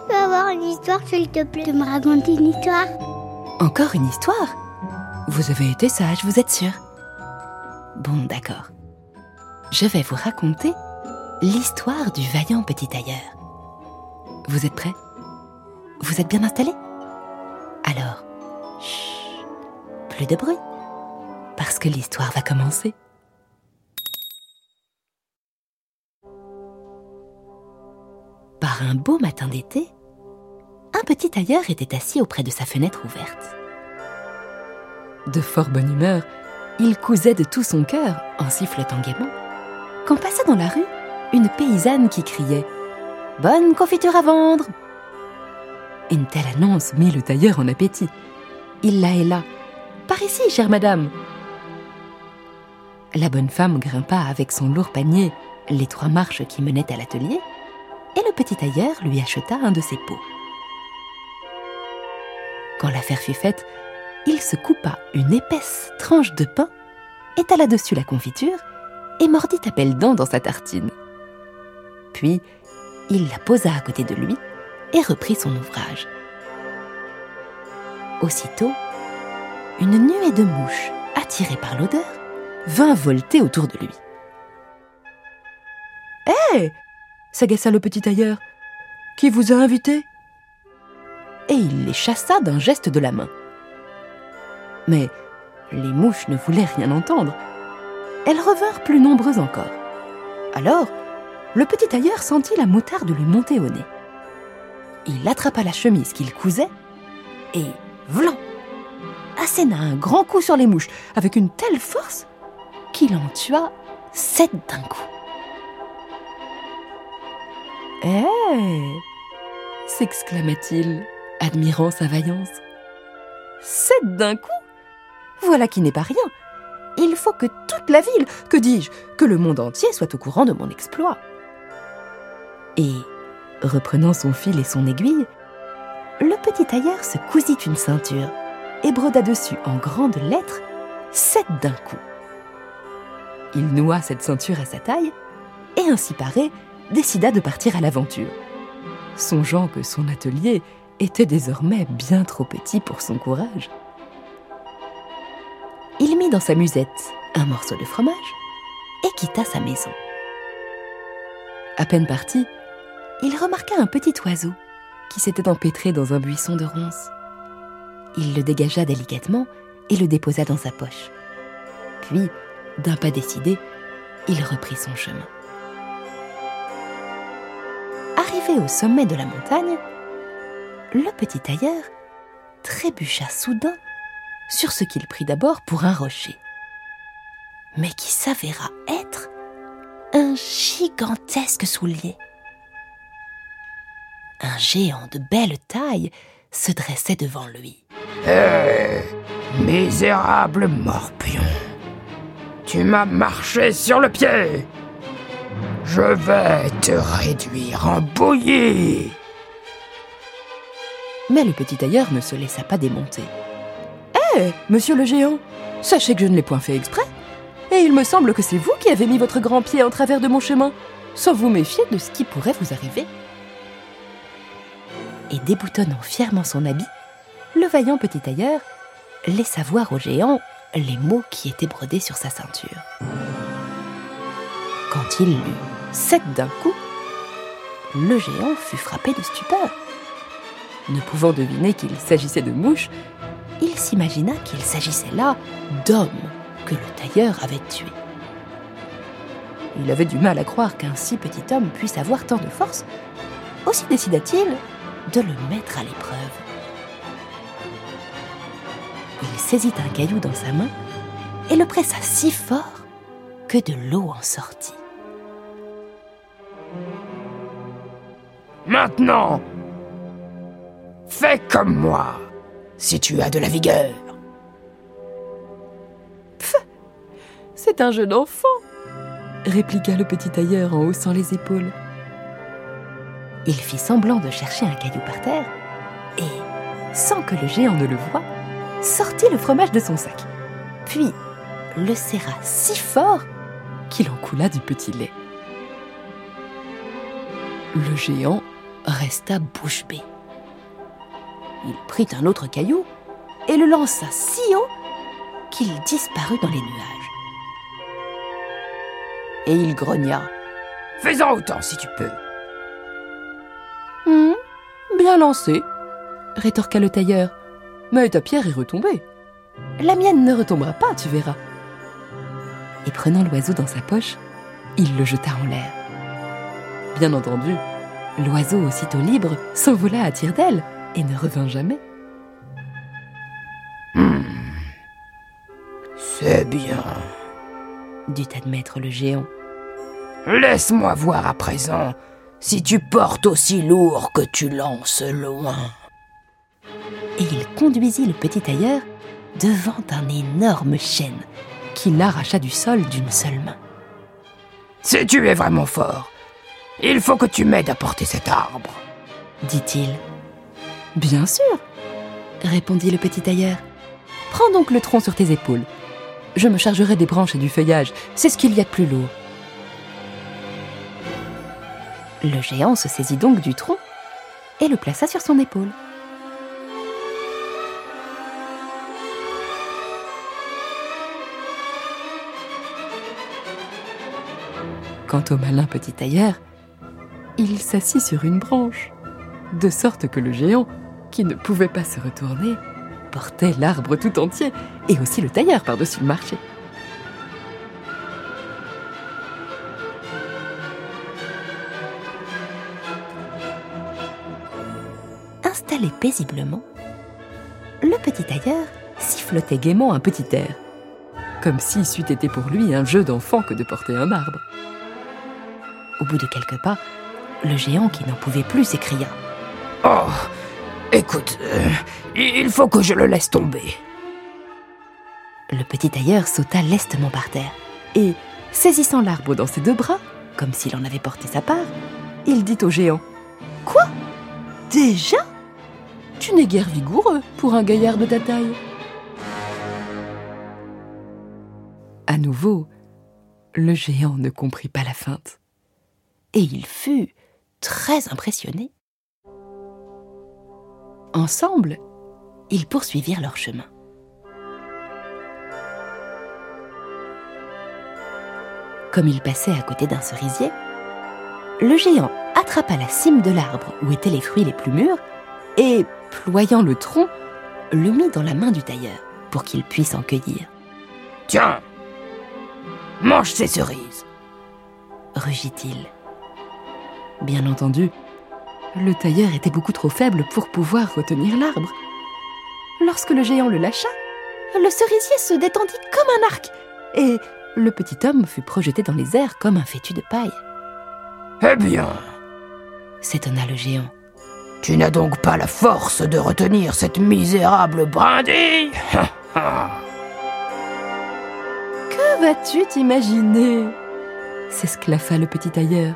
Je peux avoir une histoire, s'il te plaît, de me raconter une histoire? Encore une histoire? Vous avez été sage, vous êtes sûr Bon, d'accord. Je vais vous raconter l'histoire du vaillant petit tailleur. Vous êtes prêts? Vous êtes bien installés? Alors, chut, plus de bruit, parce que l'histoire va commencer. Par un beau matin d'été, un petit tailleur était assis auprès de sa fenêtre ouverte. De fort bonne humeur, il cousait de tout son cœur en sifflotant gaiement, quand passa dans la rue une paysanne qui criait ⁇ Bonne confiture à vendre !⁇ Une telle annonce mit le tailleur en appétit. Il la héla. Par ici, chère madame. La bonne femme grimpa avec son lourd panier les trois marches qui menaient à l'atelier, et le petit tailleur lui acheta un de ses pots. Quand l'affaire fut faite, il se coupa une épaisse tranche de pain, étala dessus la confiture et mordit à belles dents dans sa tartine. Puis, il la posa à côté de lui et reprit son ouvrage. Aussitôt, une nuée de mouches, attirée par l'odeur, vint volter autour de lui. Hé s'agaça le petit tailleur. Qui vous a invité? Et il les chassa d'un geste de la main. Mais les mouches ne voulaient rien entendre. Elles revinrent plus nombreuses encore. Alors, le petit tailleur sentit la moutarde lui monter au nez. Il attrapa la chemise qu'il cousait et, vlan, asséna un grand coup sur les mouches avec une telle force qu'il en tua sept d'un coup. Hé s'exclama-t-il, admirant sa vaillance. Sept d'un coup Voilà qui n'est pas rien. Il faut que toute la ville, que dis-je, que le monde entier soit au courant de mon exploit. Et, reprenant son fil et son aiguille, le petit tailleur se cousit une ceinture et broda dessus en grandes lettres sept d'un coup. Il noua cette ceinture à sa taille et ainsi paré, décida de partir à l'aventure, songeant que son atelier était désormais bien trop petit pour son courage. Il mit dans sa musette un morceau de fromage et quitta sa maison. À peine parti, il remarqua un petit oiseau qui s'était empêtré dans un buisson de ronces. Il le dégagea délicatement et le déposa dans sa poche. Puis, d'un pas décidé, il reprit son chemin. Arrivé au sommet de la montagne, le petit tailleur trébucha soudain sur ce qu'il prit d'abord pour un rocher, mais qui s'avéra être un gigantesque soulier. Un géant de belle taille se dressait devant lui. Hé, misérable morpion, tu m'as marché sur le pied. Je vais te réduire en bouillie. Mais le petit tailleur ne se laissa pas démonter. Hé, monsieur le géant, sachez que je ne l'ai point fait exprès. Et il me semble que c'est vous qui avez mis votre grand pied en travers de mon chemin, sans vous méfier de ce qui pourrait vous arriver. Et déboutonnant fièrement son habit, le vaillant petit tailleur laissa voir au géant les mots qui étaient brodés sur sa ceinture. Quand il lut sept d'un coup, le géant fut frappé de stupeur. Ne pouvant deviner qu'il s'agissait de mouches, il s'imagina qu'il s'agissait là d'hommes que le tailleur avait tués. Il avait du mal à croire qu'un si petit homme puisse avoir tant de force. Aussi décida-t-il de le mettre à l'épreuve. Il saisit un caillou dans sa main et le pressa si fort que de l'eau en sortit. Maintenant, fais comme moi, si tu as de la vigueur. C'est un jeu d'enfant, répliqua le petit tailleur en haussant les épaules. Il fit semblant de chercher un caillou par terre et, sans que le géant ne le voie, sortit le fromage de son sac, puis le serra si fort qu'il en coula du petit lait. Le géant resta bouche bée. Il prit un autre caillou et le lança si haut qu'il disparut dans les nuages. Et il grogna. Fais-en autant si tu peux. Hum, bien lancé, rétorqua le tailleur. Mais ta pierre est retombée. La mienne ne retombera pas, tu verras. Et prenant l'oiseau dans sa poche, il le jeta en l'air. Bien entendu, l'oiseau aussitôt libre s'envola à tire d'aile et ne revint jamais. C'est bien. dut admettre le géant. Laisse-moi voir à présent si tu portes aussi lourd que tu lances loin. Et il conduisit le petit tailleur devant un énorme chêne qu'il arracha du sol d'une seule main. Si tu es vraiment fort, il faut que tu m'aides à porter cet arbre. dit-il. Bien sûr, répondit le petit tailleur. Prends donc le tronc sur tes épaules. Je me chargerai des branches et du feuillage, c'est ce qu'il y a de plus lourd. Le géant se saisit donc du tronc et le plaça sur son épaule. Quant au malin petit tailleur, il s'assit sur une branche, de sorte que le géant, qui ne pouvait pas se retourner, portait l'arbre tout entier et aussi le tailleur par-dessus le marché. Installé paisiblement, le petit tailleur sifflotait gaiement un petit air, comme si c'eût été pour lui un jeu d'enfant que de porter un arbre. Au bout de quelques pas, le géant qui n'en pouvait plus s'écria. Oh, écoute, euh, il faut que je le laisse tomber. Le petit tailleur sauta lestement par terre et, saisissant l'arbre dans ses deux bras, comme s'il en avait porté sa part, il dit au géant Quoi? Déjà? Tu n'es guère vigoureux pour un gaillard de ta taille. À nouveau, le géant ne comprit pas la feinte et il fut très impressionné. Ensemble, ils poursuivirent leur chemin. Comme ils passaient à côté d'un cerisier, le géant attrapa la cime de l'arbre où étaient les fruits les plus mûrs et, ployant le tronc, le mit dans la main du tailleur pour qu'il puisse en cueillir. Tiens, mange ces cerises. Rugit-il. Bien entendu, le tailleur était beaucoup trop faible pour pouvoir retenir l'arbre. Lorsque le géant le lâcha, le cerisier se détendit comme un arc et le petit homme fut projeté dans les airs comme un fétu de paille. Eh bien, S'étonna le géant. tu n'as donc pas la force de retenir cette misérable brindille Que vas-tu t'imaginer? s'esclaffa le petit tailleur.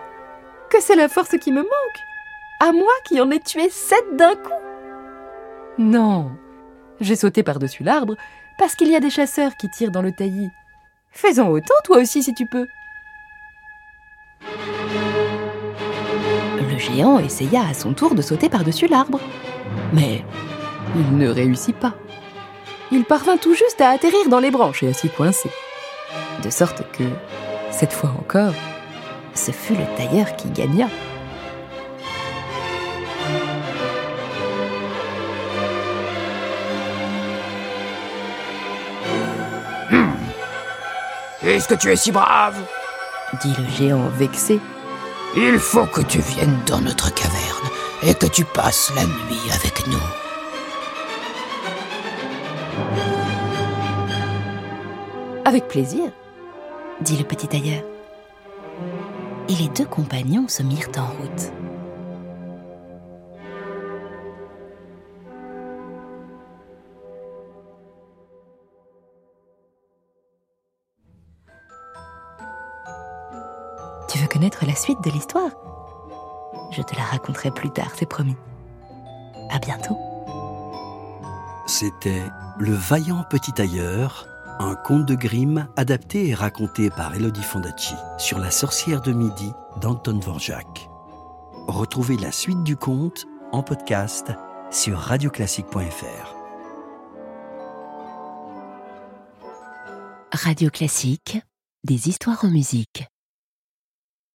Que c'est la force qui me manque? À moi qui en ai tué sept d'un coup Non, j'ai sauté par-dessus l'arbre parce qu'il y a des chasseurs qui tirent dans le taillis. Fais-en autant toi aussi si tu peux. Le géant essaya à son tour de sauter par-dessus l'arbre. Mais il ne réussit pas. Il parvint tout juste à atterrir dans les branches et à s'y coincer. De sorte que, cette fois encore, ce fut le tailleur qui gagna. Puisque tu es si brave, dit le géant vexé. il faut que tu viennes dans notre caverne et que tu passes la nuit avec nous. Avec plaisir, dit le petit tailleur. Et les deux compagnons se mirent en route. Connaître la suite de l'histoire Je te la raconterai plus tard, c'est promis. À bientôt. C'était Le vaillant petit tailleur, un conte de Grimm adapté et raconté par Elodie Fondacci sur la sorcière de midi d'Anton Dvorak. Retrouvez la suite du conte en podcast sur radioclassique.fr. Radio Classique, des histoires en musique.